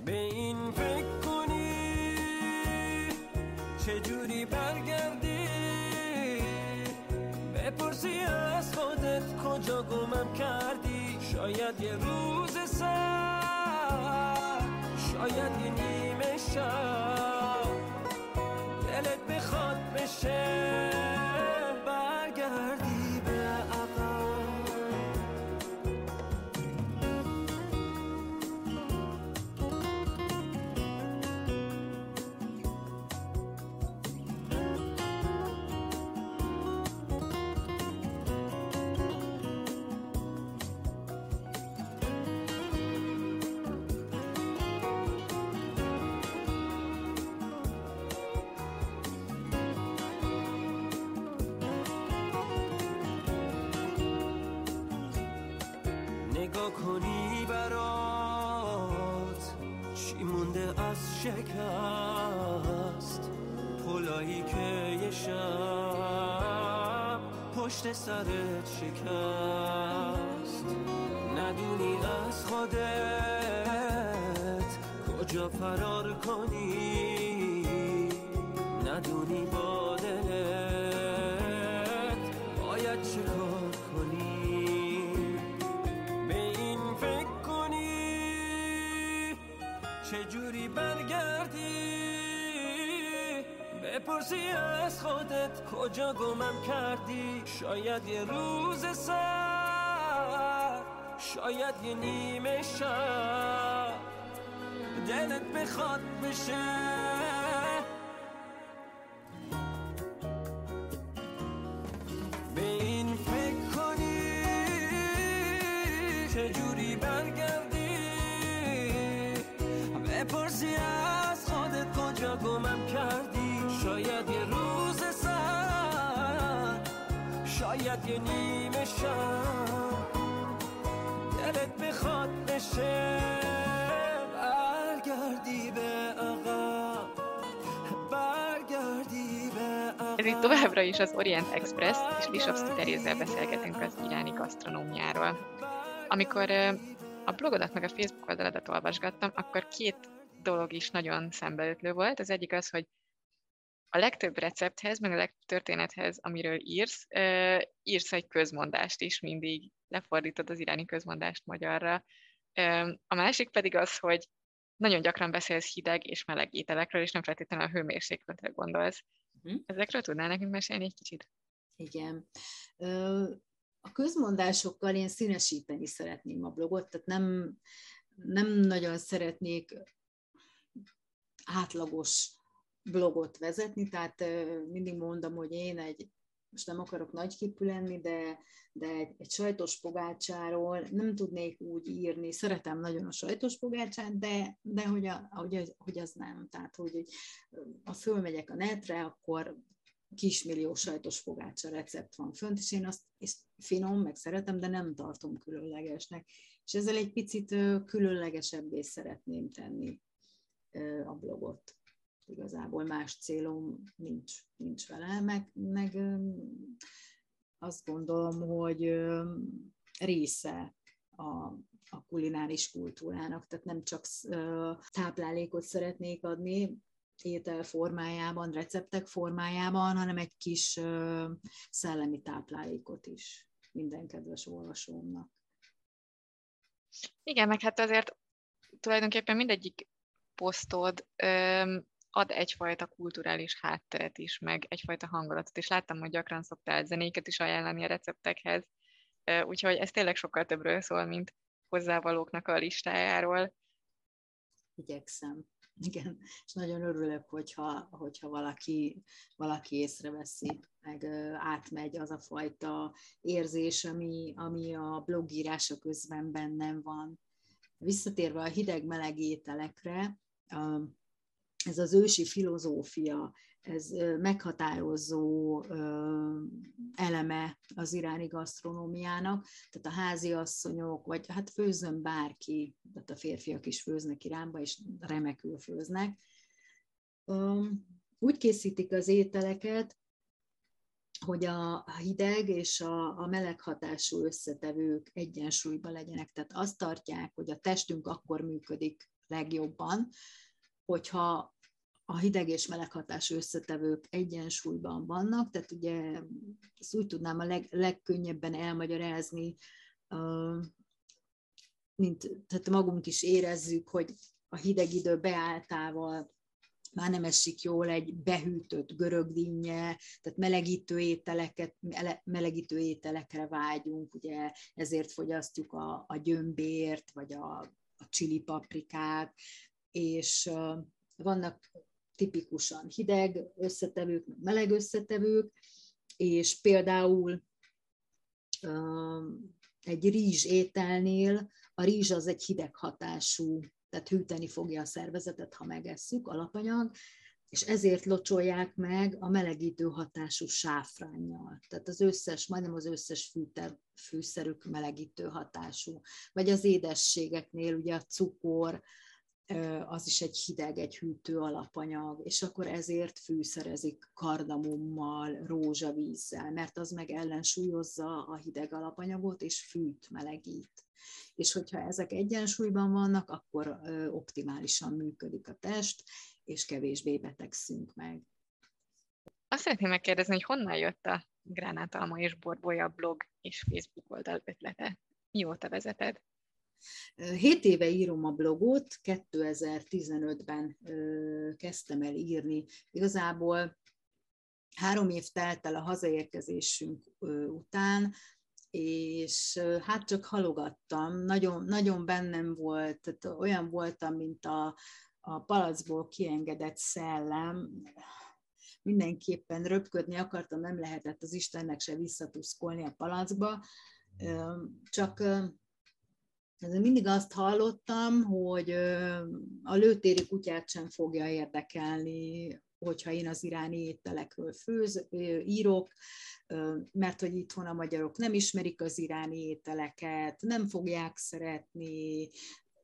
به این فکر کنی چجوری برگردی؟ بپرسی از خودت کجا گمم کردی؟ شاید یه روز سر شاید یه شب دلت بخواد بشه. از شکست. پلایی که یه شب پشت سرت شکست. ندونی از خودت کجا فرار کنی. ندونی با برگردی؟ بپرسی از خودت کجا گمم کردی؟ شاید یه روز سر شاید یه نیمه شب. دلت بخواد بشه. یه نیمه شب دلت بخواد بشه برگردی به عقب برگردی به Ez itt továbbra is az Orient Express, és Lisovszki Terézzel beszélgetünk az iráni gasztronómiáról. Amikor ö, a blogodat meg a Facebook oldaladat olvasgattam, akkor két dolog is nagyon szembeötlő volt. Az egyik az, hogy a legtöbb recepthez, meg a legtöbb történethez, amiről írsz, írsz egy közmondást is mindig, lefordítod az iráni közmondást magyarra. A másik pedig az, hogy nagyon gyakran beszélsz hideg és meleg ételekről, és nem feltétlenül a hőmérsékletre gondolsz. Mhm. Ezekről tudnál nekünk mesélni egy kicsit? Igen. A közmondásokkal én színesíteni szeretném a blogot, tehát nem, nem nagyon szeretnék átlagos blogot vezetni, tehát mindig mondom, hogy én egy, most nem akarok nagyképű lenni, de, de egy, egy sajtos pogácsáról nem tudnék úgy írni, szeretem nagyon a sajtos pogácsát, de, de hogy, a, hogy, hogy az nem. Tehát, hogy, ha fölmegyek a netre, akkor kismillió sajtos pogácsa recept van fönt, és én azt és finom, meg szeretem, de nem tartom különlegesnek. És ezzel egy picit különlegesebbé szeretném tenni a blogot. Igazából más célom nincs, nincs vele, meg, meg azt gondolom, hogy része a, a kulináris kultúrának, tehát nem csak táplálékot szeretnék adni, étel formájában, receptek formájában, hanem egy kis szellemi táplálékot is minden kedves olvasómnak. Igen, meg hát azért tulajdonképpen mindegyik posztod öm, ad egyfajta kulturális hátteret is, meg egyfajta hangulatot, és láttam, hogy gyakran szoktál zenéket is ajánlani a receptekhez, úgyhogy ez tényleg sokkal többről szól, mint hozzávalóknak a listájáról. Igyekszem. Igen, és nagyon örülök, hogyha, hogyha valaki, valaki észreveszi, meg átmegy az a fajta érzés, ami, ami a blogírása közben bennem van. Visszatérve a hideg-meleg ételekre, ez az ősi filozófia, ez meghatározó eleme az iráni gasztronómiának, tehát a házi asszonyok, vagy hát főzön bárki, tehát a férfiak is főznek Iránba, és remekül főznek. Úgy készítik az ételeket, hogy a hideg és a, a meleg hatású összetevők egyensúlyban legyenek. Tehát azt tartják, hogy a testünk akkor működik legjobban, hogyha a hideg és meleg hatású összetevők egyensúlyban vannak, tehát ugye ezt úgy tudnám a leg, legkönnyebben elmagyarázni, mint tehát magunk is érezzük, hogy a hideg idő beálltával már nem esik jól egy behűtött görögdinnye, tehát melegítő ételeket, mele- melegítő ételekre vágyunk, ugye ezért fogyasztjuk a, a gyömbért, vagy a, a csili paprikát, és vannak tipikusan hideg összetevők, meleg összetevők, és például egy rizs ételnél a rizs az egy hideg hatású, tehát hűteni fogja a szervezetet, ha megesszük, alapanyag, és ezért locsolják meg a melegítő hatású sáfránnyal. Tehát az összes, majdnem az összes fűter, fűszerük melegítő hatású. Vagy az édességeknél ugye a cukor, az is egy hideg, egy hűtő alapanyag, és akkor ezért fűszerezik kardamommal, rózsavízzel, mert az meg ellensúlyozza a hideg alapanyagot, és fűt, melegít. És hogyha ezek egyensúlyban vannak, akkor optimálisan működik a test, és kevésbé betegszünk meg. Azt szeretném megkérdezni, hogy honnan jött a Gránátalma és Borbolya blog és Facebook oldal ötlete? Mióta vezeted? Hét éve írom a blogot, 2015-ben kezdtem el írni. Igazából három év telt el a hazaérkezésünk után, és hát csak halogattam, nagyon, nagyon bennem volt, tehát olyan voltam, mint a, a palacból kiengedett szellem, mindenképpen röpködni akartam, nem lehetett az Istennek se visszatuszkolni a palacba, csak mindig azt hallottam, hogy a lőtéri kutyát sem fogja érdekelni, hogyha én az iráni ételekről főz, írok, mert hogy itthon a magyarok nem ismerik az iráni ételeket, nem fogják szeretni,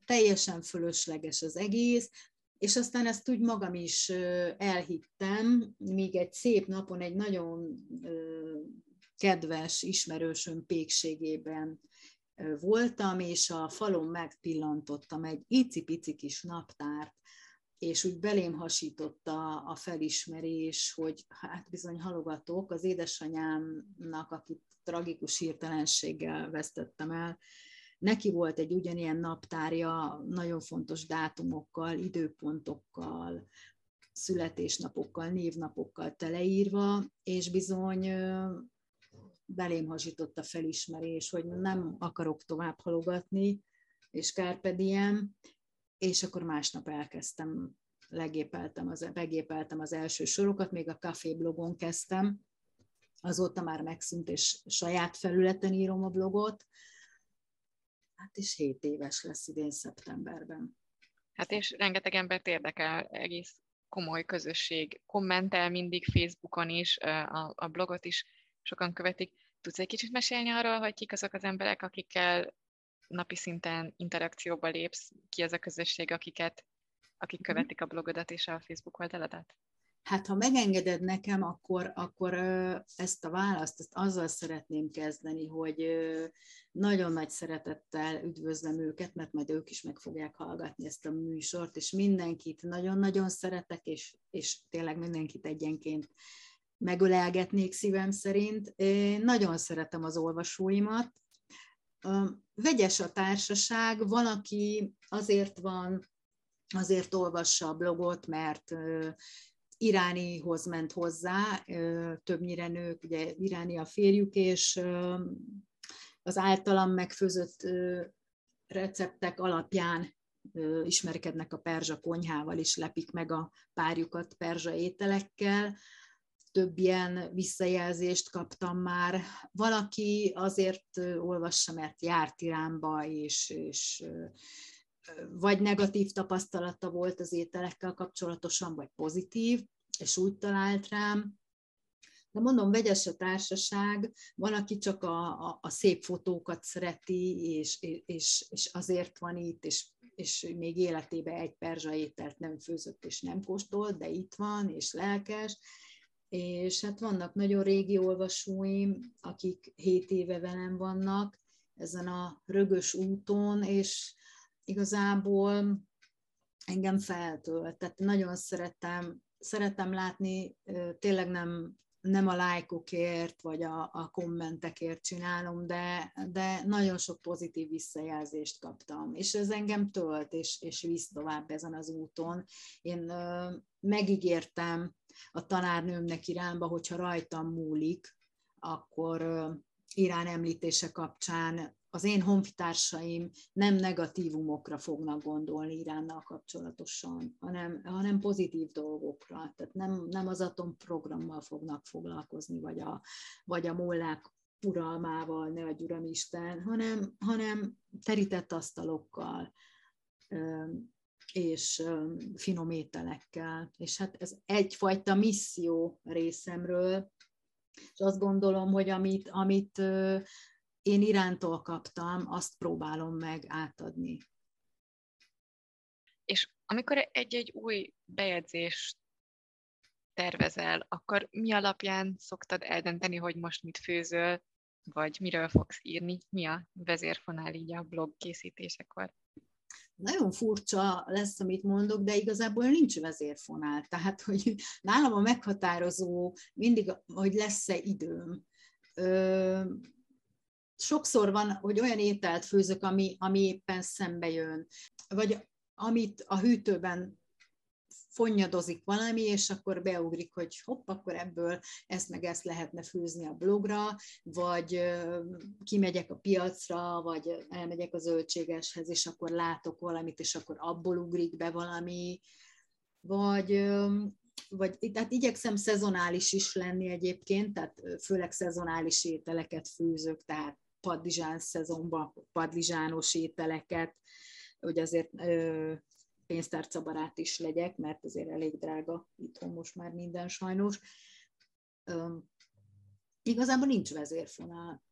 teljesen fölösleges az egész, és aztán ezt úgy magam is elhittem, míg egy szép napon egy nagyon kedves ismerősöm pékségében voltam, és a falon megpillantottam egy icipici kis naptárt, és úgy belém hasította a felismerés, hogy hát bizony halogatok, az édesanyámnak, akit tragikus hirtelenséggel vesztettem el, neki volt egy ugyanilyen naptárja, nagyon fontos dátumokkal, időpontokkal, születésnapokkal, névnapokkal teleírva, és bizony belém hasított a felismerés, hogy nem akarok tovább halogatni, és kárpediem, és akkor másnap elkezdtem, legépeltem az, begépeltem az első sorokat, még a Café blogon kezdtem, azóta már megszűnt, és saját felületen írom a blogot, hát is 7 éves lesz idén szeptemberben. Hát és rengeteg embert érdekel, egész komoly közösség, kommentel mindig Facebookon is, a, a blogot is sokan követik. Tudsz egy kicsit mesélni arról, hogy kik azok az emberek, akikkel napi szinten interakcióba lépsz, ki az a közösség, akiket, akik mhm. követik a blogodat és a Facebook oldaladat? Hát, ha megengeded nekem, akkor, akkor ezt a választ ezt azzal szeretném kezdeni, hogy nagyon nagy szeretettel üdvözlöm őket, mert majd ők is meg fogják hallgatni ezt a műsort, és mindenkit nagyon-nagyon szeretek, és, és tényleg mindenkit egyenként megölelgetnék szívem szerint. Én nagyon szeretem az olvasóimat. Vegyes a társaság, van, aki azért van, azért olvassa a blogot, mert iránihoz ment hozzá, többnyire nők, ugye iráni a férjük, és az általam megfőzött receptek alapján ismerkednek a perzsa konyhával, és lepik meg a párjukat perzsa ételekkel több ilyen visszajelzést kaptam már. Valaki azért olvassa, mert járt Iránba, és, és vagy negatív tapasztalata volt az ételekkel kapcsolatosan, vagy pozitív, és úgy talált rám. De mondom, vegyes a társaság, van, aki csak a, a, a szép fotókat szereti, és, és, és azért van itt, és, és még életében egy perzsa ételt nem főzött és nem kóstolt, de itt van, és lelkes, és hát vannak nagyon régi olvasóim, akik 7 éve velem vannak ezen a rögös úton, és igazából engem feltölt. Tehát nagyon szeretem, szeretem látni, tényleg nem, nem a lájkokért, vagy a, a kommentekért csinálom, de, de nagyon sok pozitív visszajelzést kaptam, és ez engem tölt, és, és visz tovább ezen az úton. Én megígértem a tanárnőmnek Iránba, hogyha rajtam múlik, akkor Irán említése kapcsán az én honfitársaim nem negatívumokra fognak gondolni Iránnal kapcsolatosan, hanem, hanem pozitív dolgokra. Tehát nem, nem az atomprogrammal fognak foglalkozni, vagy a, vagy a mollák uralmával, ne a Uram Isten, hanem, hanem terített asztalokkal, és finom ételekkel. És hát ez egyfajta misszió részemről, és azt gondolom, hogy amit, amit én irántól kaptam, azt próbálom meg átadni. És amikor egy-egy új bejegyzést tervezel, akkor mi alapján szoktad eldönteni, hogy most mit főzöl, vagy miről fogsz írni? Mi a vezérfonál így a blog készítésekor? Nagyon furcsa lesz, amit mondok, de igazából nincs vezérfonál. Tehát, hogy nálam a meghatározó mindig, hogy lesz-e időm. Ö, sokszor van, hogy olyan ételt főzök, ami, ami éppen szembe jön, vagy amit a hűtőben fonnyadozik valami, és akkor beugrik, hogy hopp, akkor ebből ezt meg ezt lehetne főzni a blogra, vagy kimegyek a piacra, vagy elmegyek a zöldségeshez, és akkor látok valamit, és akkor abból ugrik be valami, vagy vagy tehát igyekszem szezonális is lenni egyébként, tehát főleg szezonális ételeket főzök, tehát padlizsán szezonban padlizsános ételeket, hogy azért pénztárcabarát is legyek, mert azért elég drága itthon most már minden sajnos. Üm, igazából nincs vezérfonál.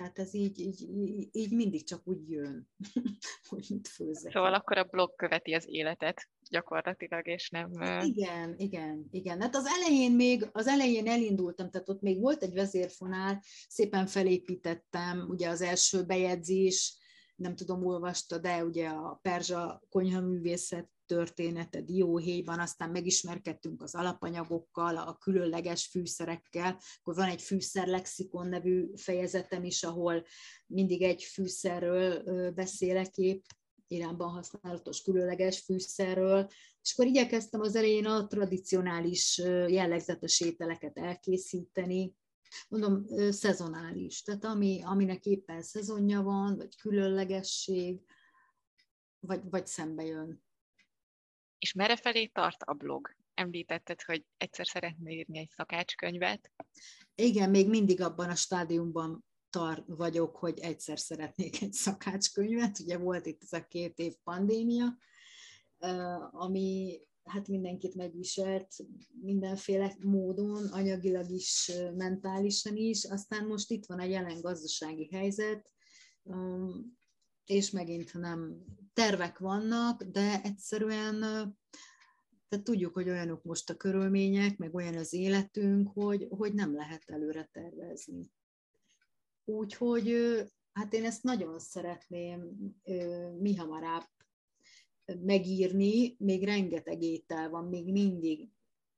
Tehát ez így, így, így mindig csak úgy jön, (laughs) hogy mit főzzek. Szóval akkor a blog követi az életet gyakorlatilag, és nem... Igen, igen, igen. Hát az elején még, az elején elindultam, tehát ott még volt egy vezérfonál, szépen felépítettem, ugye az első bejegyzés, nem tudom, olvasta, de ugye a perzsa konyhaművészet története dióhéjban, aztán megismerkedtünk az alapanyagokkal, a különleges fűszerekkel, akkor van egy fűszerlexikon nevű fejezetem is, ahol mindig egy fűszerről beszélek épp, Iránban használatos különleges fűszerről, és akkor igyekeztem az elején a tradicionális jellegzetes ételeket elkészíteni, mondom, szezonális, tehát ami, aminek éppen szezonja van, vagy különlegesség, vagy, vagy szembe jön. És merre felé tart a blog? Említetted, hogy egyszer szeretnél írni egy szakácskönyvet. Igen, még mindig abban a stádiumban tar vagyok, hogy egyszer szeretnék egy szakácskönyvet. Ugye volt itt ez a két év pandémia, ami hát mindenkit megviselt mindenféle módon, anyagilag is, mentálisan is. Aztán most itt van a jelen gazdasági helyzet, és megint nem tervek vannak, de egyszerűen tehát tudjuk, hogy olyanok most a körülmények, meg olyan az életünk, hogy, hogy nem lehet előre tervezni. Úgyhogy hát én ezt nagyon szeretném mi hamarabb megírni, még rengeteg étel van, még mindig.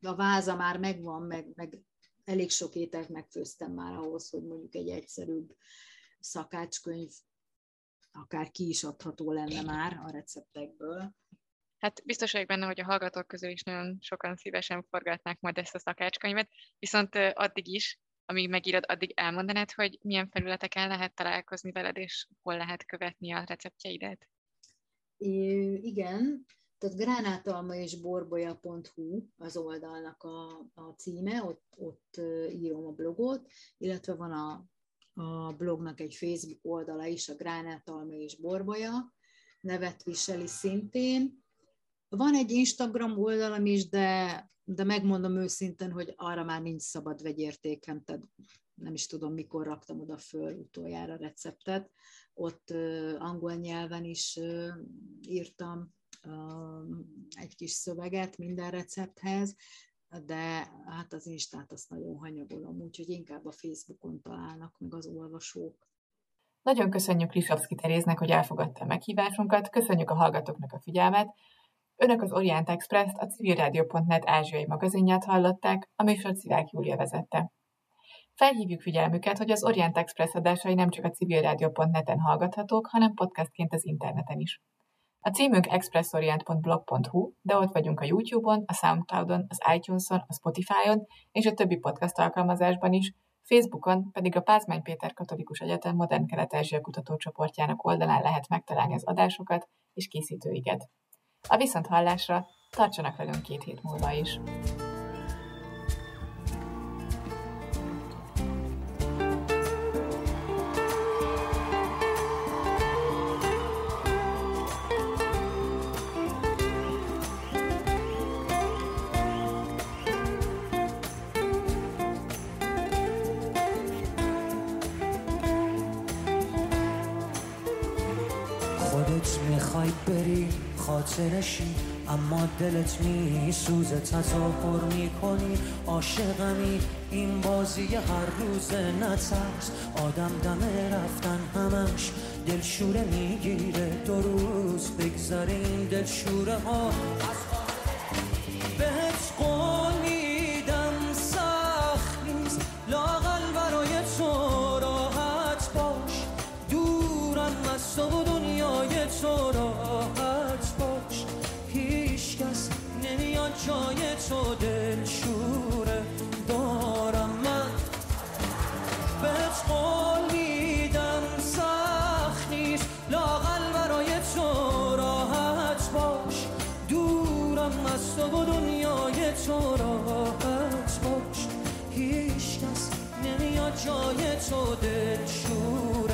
A váza már megvan, meg, meg elég sok ételt megfőztem már ahhoz, hogy mondjuk egy egyszerűbb szakácskönyv akár ki is adható lenne már a receptekből. Hát biztos vagyok benne, hogy a hallgatók közül is nagyon sokan szívesen forgatnák majd ezt a szakácskönyvet, viszont addig is, amíg megírod, addig elmondanád, hogy milyen felületeken lehet találkozni veled, és hol lehet követni a receptjeidet? É, igen, tehát gránátalma és borbolya.hu az oldalnak a, a címe, ott, ott írom a blogot, illetve van a, a blognak egy Facebook oldala is, a gránátalma és borbolya, nevet viseli szintén. Van egy Instagram oldalam is, de, de megmondom őszintén, hogy arra már nincs szabad vegyértékem, tehát nem is tudom, mikor raktam oda föl utoljára receptet ott angol nyelven is írtam egy kis szöveget minden recepthez, de hát az Instát azt nagyon hanyagolom, úgyhogy inkább a Facebookon találnak meg az olvasók. Nagyon köszönjük Lisovszki Teréznek, hogy elfogadta a meghívásunkat, köszönjük a hallgatóknak a figyelmet. Önök az Orient Express-t, a civilradio.net ázsiai magazinját hallották, a műsor Szilák Júlia vezette. Felhívjuk figyelmüket, hogy az Orient Express adásai nem csak a civilradio.net-en hallgathatók, hanem podcastként az interneten is. A címünk expressorient.blog.hu, de ott vagyunk a YouTube-on, a Soundcloud-on, az iTunes-on, a Spotify-on és a többi podcast alkalmazásban is, Facebookon pedig a Pázmány Péter Katolikus Egyetem Modern Kelet-Ázsia kutatócsoportjának oldalán lehet megtalálni az adásokat és készítőiket. A viszonthallásra tartsanak velünk két hét múlva is! خاطرشی اما دلت میسوزه تظاهر می‌کنی. عاشقمی این بازی هر روز نترس. آدم دمه رفتن همش دلشوره می‌گیره. دو روز بگذره این دلشوره ها. تو دنیای تو راحت باش. هیچ کس نمیاد جای تو دلشوره.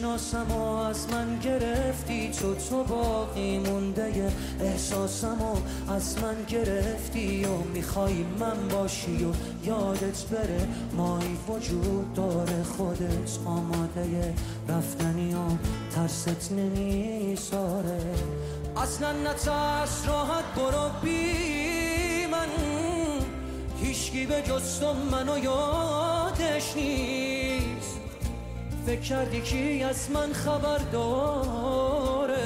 می‌شناسم و از من گرفتی تو تو باقی مونده. احساسم و از من گرفتی و می‌خوای من باشی و یادت بره. مایی وجود داره خودت آماده. رفتنی و ترست نمی‌ذاره اصلا نترس راحت برو بی من. هیچکی به جز تو منو یادش نیست. فکر کردی کی از من خبر داره.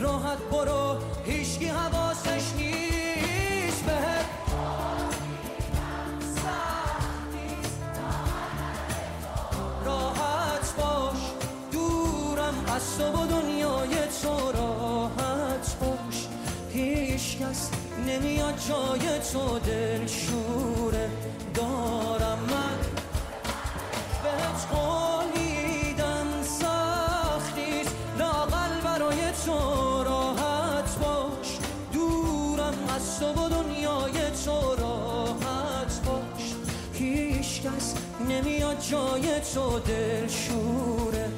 راحت برو هیچکی حواسش نیست. بهت راحت باش دورم از تو و دنیای تو راحت باش. هیچ کس نمیاد جای تو دلشوره. دارم من از تو و دنیای تو راحت باش. هیچ کس نمیاد جای تو دلشوره.